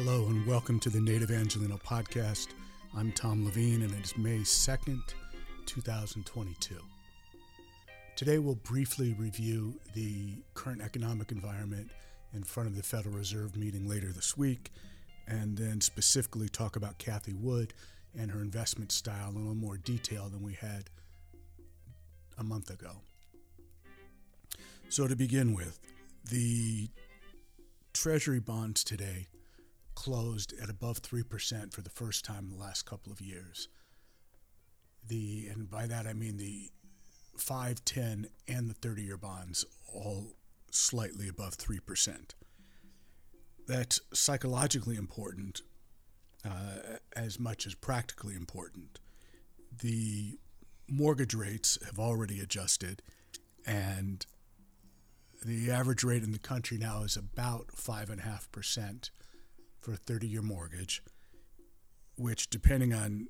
Hello and welcome to the Native Angelino podcast. I'm Tom Levine and it is May 2nd, 2022. Today we'll briefly review the current economic environment in front of the Federal Reserve meeting later this week and then specifically talk about Cathie Wood and her investment style in a little more detail than we had a month ago. So, to begin with, the Treasury bonds today closed at above 3% for the first time in the last couple of years. The and by that I mean the 5, 10 and the 30-year bonds all slightly above 3%. That's psychologically important uh, as much as practically important. The mortgage rates have already adjusted and the average rate in the country now is about 5.5% for a 30 year mortgage, which, depending on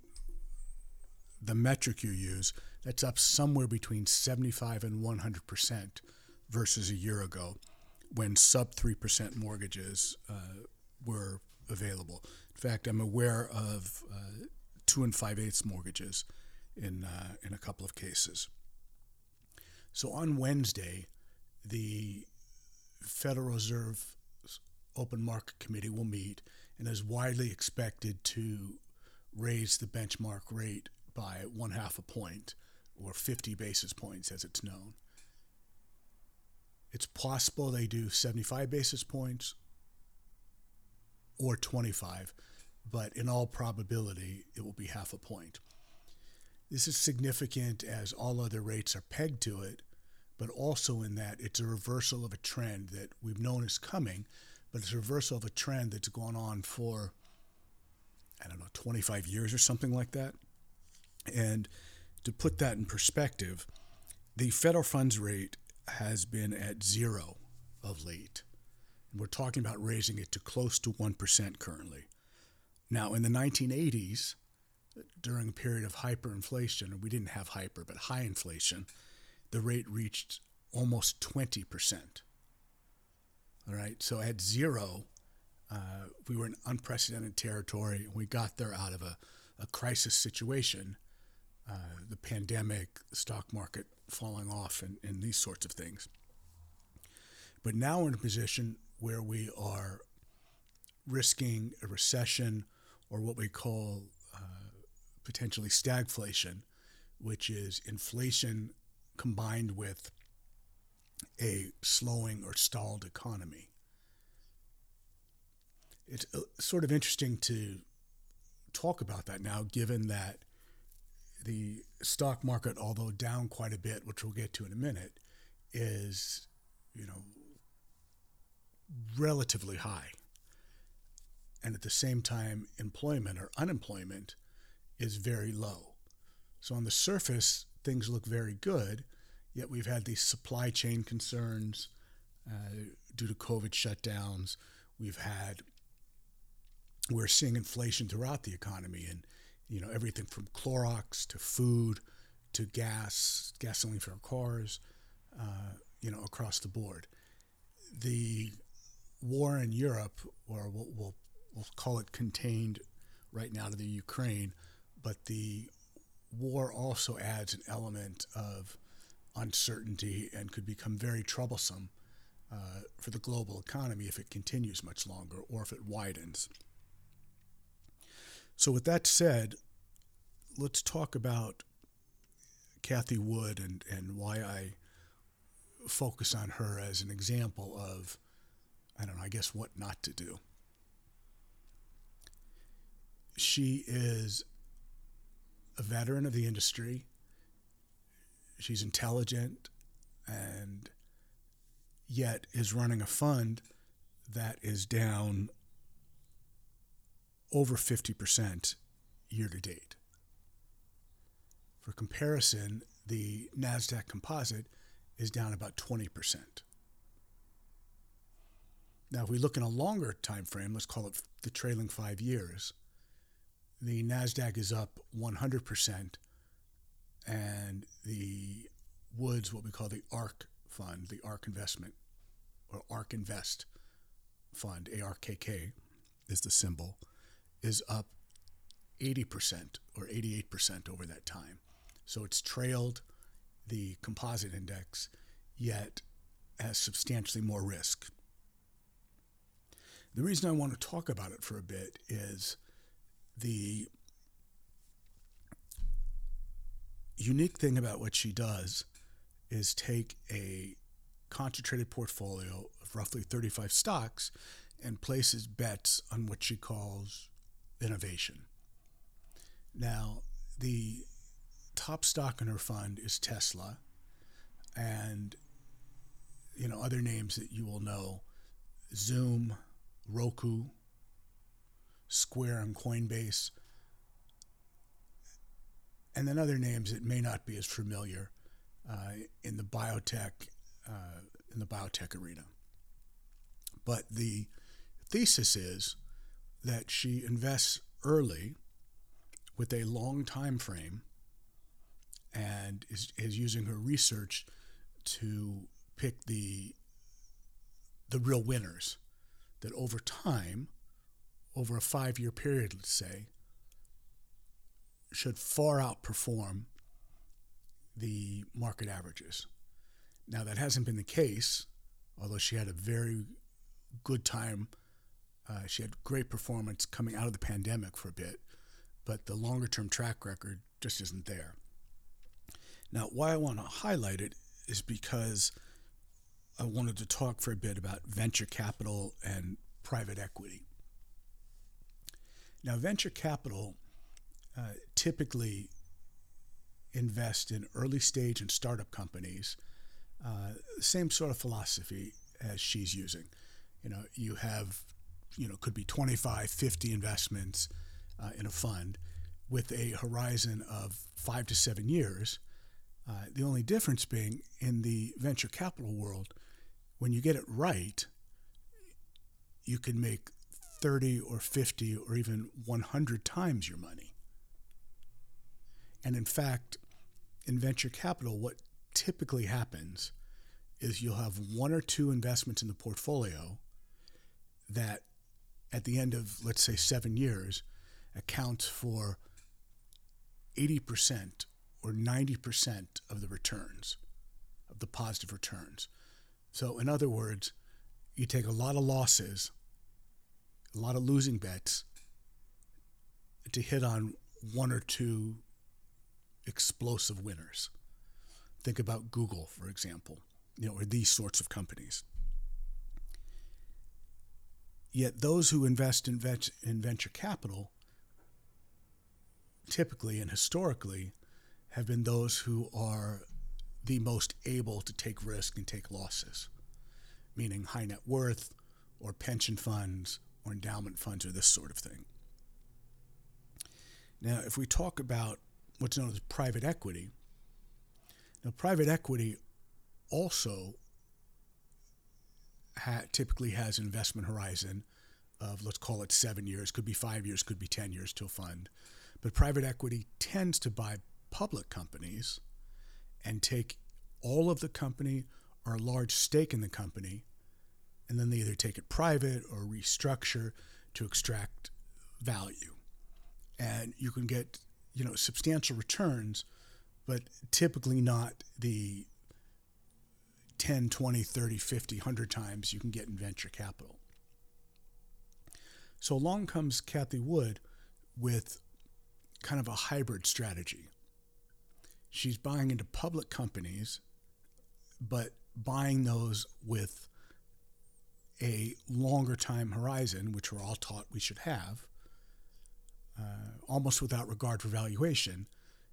the metric you use, that's up somewhere between 75 and 100% versus a year ago when sub 3% mortgages uh, were available. In fact, I'm aware of uh, two and five eighths mortgages in, uh, in a couple of cases. So on Wednesday, the Federal Reserve Open Market Committee will meet and is widely expected to raise the benchmark rate by one half a point or 50 basis points as it's known. It's possible they do 75 basis points or 25, but in all probability, it will be half a point. This is significant as all other rates are pegged to it, but also in that it's a reversal of a trend that we've known is coming, but it's a reversal of a trend that's gone on for, I don't know, 25 years or something like that. And to put that in perspective, the federal funds rate has been at zero of late. We're talking about raising it to close to 1% currently. Now, in the 1980s, during a period of hyperinflation, we didn't have hyper, but high inflation, the rate reached almost 20%. All right, so at zero, uh, we were in unprecedented territory. We got there out of a, a crisis situation, uh, the pandemic, the stock market falling off, and, and these sorts of things. But now we're in a position where we are risking a recession or what we call uh, potentially stagflation, which is inflation combined with a slowing or stalled economy. It's uh, sort of interesting to talk about that now, given that the stock market, although down quite a bit, which we'll get to in a minute, is, you know, relatively high. And at the same time, employment or unemployment is very low. So on the surface, things look very good, yet we've had these supply chain concerns uh, due to COVID shutdowns. We've had, we're seeing inflation throughout the economy and, you know, everything from Clorox to food to gas, gasoline for cars, uh, you know, across the board. The war in Europe, or we'll, we'll, we'll call it contained right now to the Ukraine, but the war also adds an element of uncertainty and could become very troublesome uh, for the global economy if it continues much longer or if it widens. So, with that said, let's talk about Cathie Wood and, and why I focus on her as an example of, I don't know, I guess what not to do. She is a veteran of the industry. She's intelligent and yet is running a fund that is down over 50% year to date. For comparison, the NASDAQ composite is down about 20%. Now, if we look in a longer time frame, let's call it the trailing five years, the NASDAQ is up 100%, and What we call the ARK fund, the ARK investment, or ARK Invest fund, ARKK, is the symbol, is up 80% or 88% over that time. So it's trailed the composite index, yet has substantially more risk. The reason I want to talk about it for a bit is the unique thing about what she does is take a concentrated portfolio of roughly 35 stocks and places bets on what she calls innovation. Now, the top stock in her fund is Tesla, and you know other names that you will know: Zoom, Roku, Square, and Coinbase, and then other names that may not be as familiar in the biotech uh, in the biotech arena. But the thesis is that she invests early with a long time frame and is, is using her research to pick the the real winners that over time over a five year period let's say should far outperform the market averages now that hasn't been the case although she had a very good time uh, she had great performance coming out of the pandemic for a bit but the longer term track record just isn't there. Now, why I want to highlight it is because I wanted to talk for a bit about venture capital and private equity. Now, venture capital uh, typically invest in early stage and startup companies. Uh, same sort of philosophy as she's using. You know, you have, you know, could be 25, 50 investments uh, in a fund with a horizon of five to seven years. Uh, the only difference being in the venture capital world, when you get it right, you can make 30 or 50 or even 100 times your money. And in fact, in venture capital, what typically happens is you'll have one or two investments in the portfolio that at the end of, let's say, seven years, accounts for 80% or 90% of the returns, of the positive returns. So, in other words, you take a lot of losses, a lot of losing bets to hit on one or two explosive winners. Think about Google, for example, you know, or these sorts of companies. Yet those who invest in, in venture capital typically and historically have been those who are the most able to take risk and take losses, meaning high net worth or pension funds or endowment funds or this sort of thing. Now, if we talk about what's known as private equity, now private equity also ha- typically has investment horizon of let's call it seven years, could be five years, could be ten years to a fund. But private equity tends to buy public companies and take all of the company or a large stake in the company, and then they either take it private or restructure to extract value. And you can get, you know, substantial returns, but typically not the 10, 20, 30, 50, 100 times you can get in venture capital. So along comes Cathie Wood with kind of a hybrid strategy. She's buying into public companies, but buying those with a longer time horizon, which we're all taught we should have, uh, almost without regard for valuation.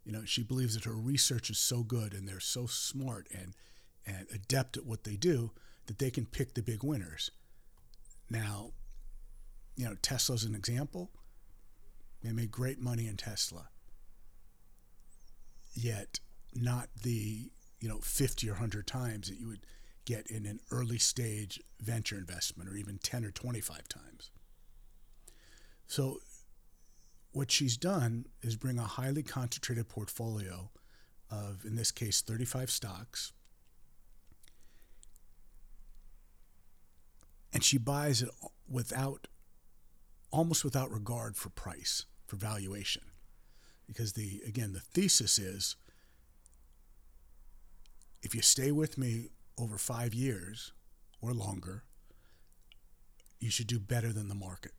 You know, she believes that her research is so good and they're so smart and, and adept at what they do that they can pick the big winners. Now, you know, Tesla's an example. They made great money in Tesla. Yet not the, you know, 50 or 100 times that you would get in an early stage venture investment or even 10 or 25 times. So what she's done is bring a highly concentrated portfolio of, in this case, 35 stocks. And she buys it without almost without regard for price, for valuation. Because the again, the thesis is if you stay with me over five years or longer, you should do better than the market.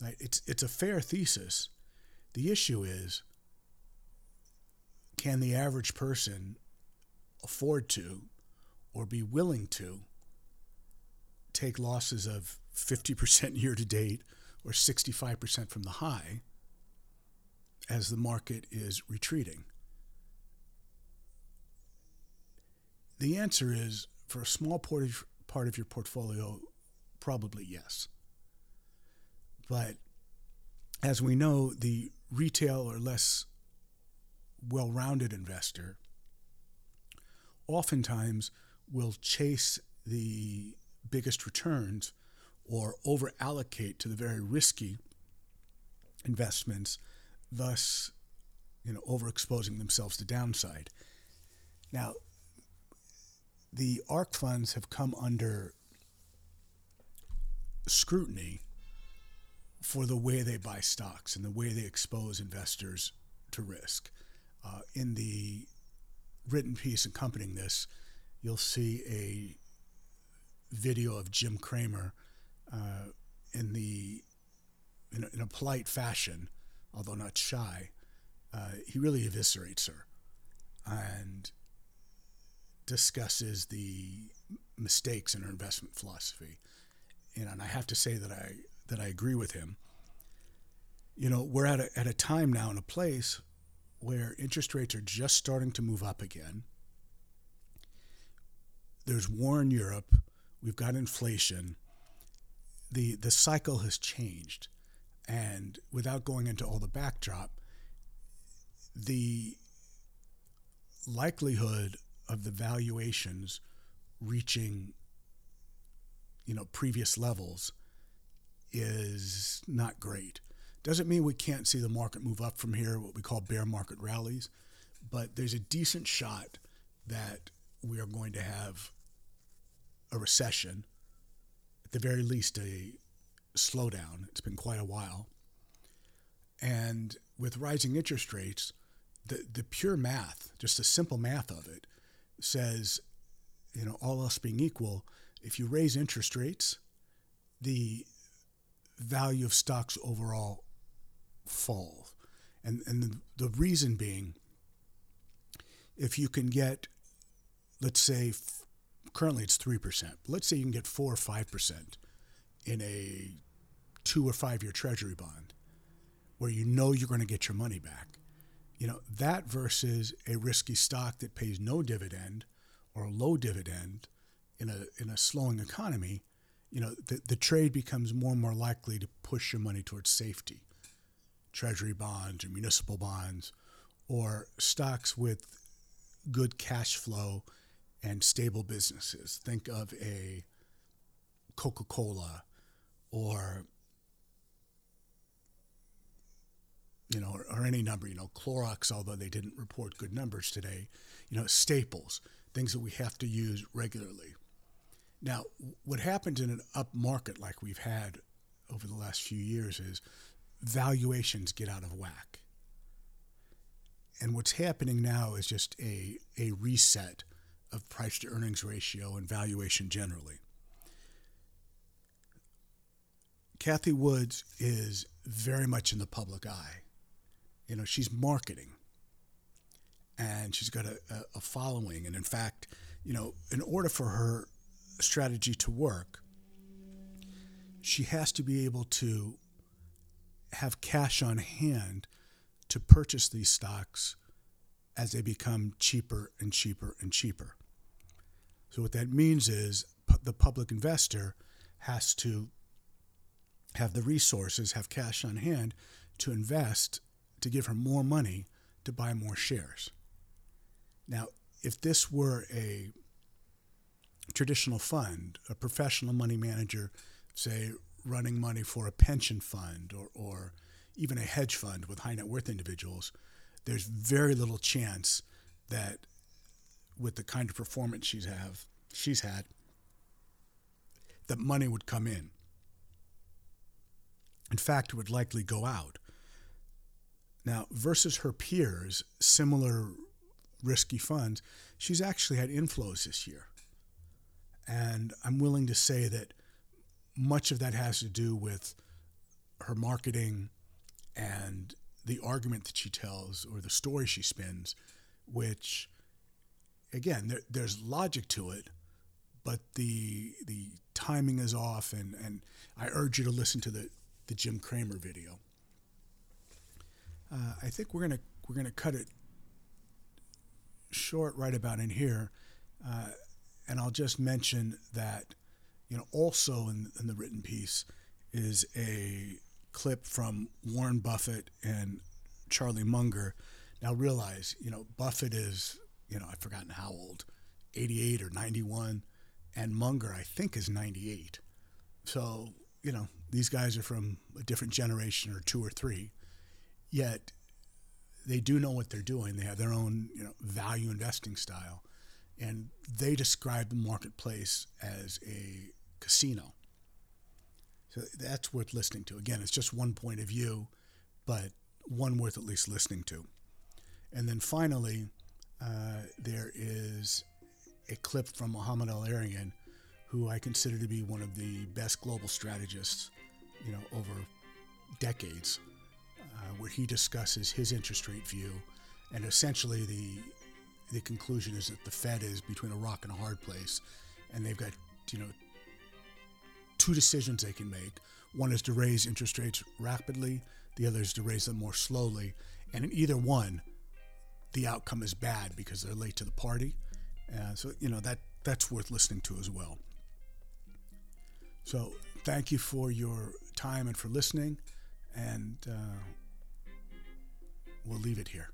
Right? It's it's a fair thesis. The issue is can the average person afford to or be willing to take losses of 50% year to date or 65% from the high as the market is retreating? The answer is for a small part of, part of your portfolio, probably yes. But as we know, the retail or less well rounded investor oftentimes will chase the biggest returns or over allocate to the very risky investments, thus you know overexposing themselves to downside. Now, the ARK funds have come under scrutiny for the way they buy stocks and the way they expose investors to risk. Uh, in the written piece accompanying this, you'll see a video of Jim Cramer uh, in the in a, in a, polite fashion, although not shy. Uh, he really eviscerates her and discusses the mistakes in her investment philosophy. and I have to say that I that I agree with him. You know, we're at a, at a time now in a place where interest rates are just starting to move up again. There's war in Europe. We've got inflation. The the cycle has changed. And without going into all the backdrop, the likelihood of the valuations reaching you know previous levels is not great. Doesn't mean we can't see the market move up from here, what we call bear market rallies, but there's a decent shot that we are going to have a recession, at the very least, a slowdown. It's been quite a while. And with rising interest rates, the, the pure math, just the simple math of it, says, you know, all else being equal, if you raise interest rates, the value of stocks overall fall. And, and the, the reason being, if you can get, let's say, f- currently it's 3%, let's say you can get 4 or 5% in a two or five year treasury bond where you know you're going to get your money back. You know, that versus a risky stock that pays no dividend or low dividend in a, in a slowing economy, you know, the, the trade becomes more and more likely to push your money towards safety treasury bonds or municipal bonds or stocks with good cash flow and stable businesses. Think of a Coca Cola or you know, or, or, any number, you know, Clorox, although they didn't report good numbers today, you know, staples, things that we have to use regularly. Now, what happens in an up market like we've had over the last few years is valuations get out of whack. And what's happening now is just a, a reset of price to earnings ratio and valuation generally. Cathie Woods is very much in the public eye. You know, she's marketing and she's got a, a, following. And in fact, you know, in order for her strategy to work, she has to be able to have cash on hand to purchase these stocks as they become cheaper and cheaper and cheaper. So, what that means is the public investor has to have the resources, have cash on hand to invest to give her more money to buy more shares. Now, if this were a traditional fund, a professional money manager, say running money for a pension fund or, or even a hedge fund with high net worth individuals, there's very little chance that with the kind of performance she's have she's had, that money would come in. In fact, it would likely go out. Now, versus her peers, similar risky funds, she's actually had inflows this year. And I'm willing to say that much of that has to do with her marketing and the argument that she tells or the story she spins, which, again, there, there's logic to it, but the the timing is off. And, and I urge you to listen to the, the Jim Cramer video. Uh, I think we're gonna we're gonna cut it short right about in here, uh, and I'll just mention that you know also in, in the written piece is a clip from Warren Buffett and Charlie Munger. Now realize you know Buffett is you know I've forgotten how old, 88 or 91, and Munger I think is 98. So you know these guys are from a different generation or two or three yet they do know what they're doing. They have their own you know, value investing style, and they describe the marketplace as a casino. So that's worth listening to. Again, it's just one point of view, but one worth at least listening to. And then finally, uh, there is a clip from Mohamed El-Erian, who I consider to be one of the best global strategists, you know, over decades uh, where he discusses his interest rate view, and essentially the the conclusion is that the Fed is between a rock and a hard place, and they've got you know two decisions they can make. One is to raise interest rates rapidly. The other is to raise them more slowly. And in either one, the outcome is bad because they're late to the party. Uh, so you know that that's worth listening to as well. So thank you for your time and for listening, and. Uh, we'll leave it here.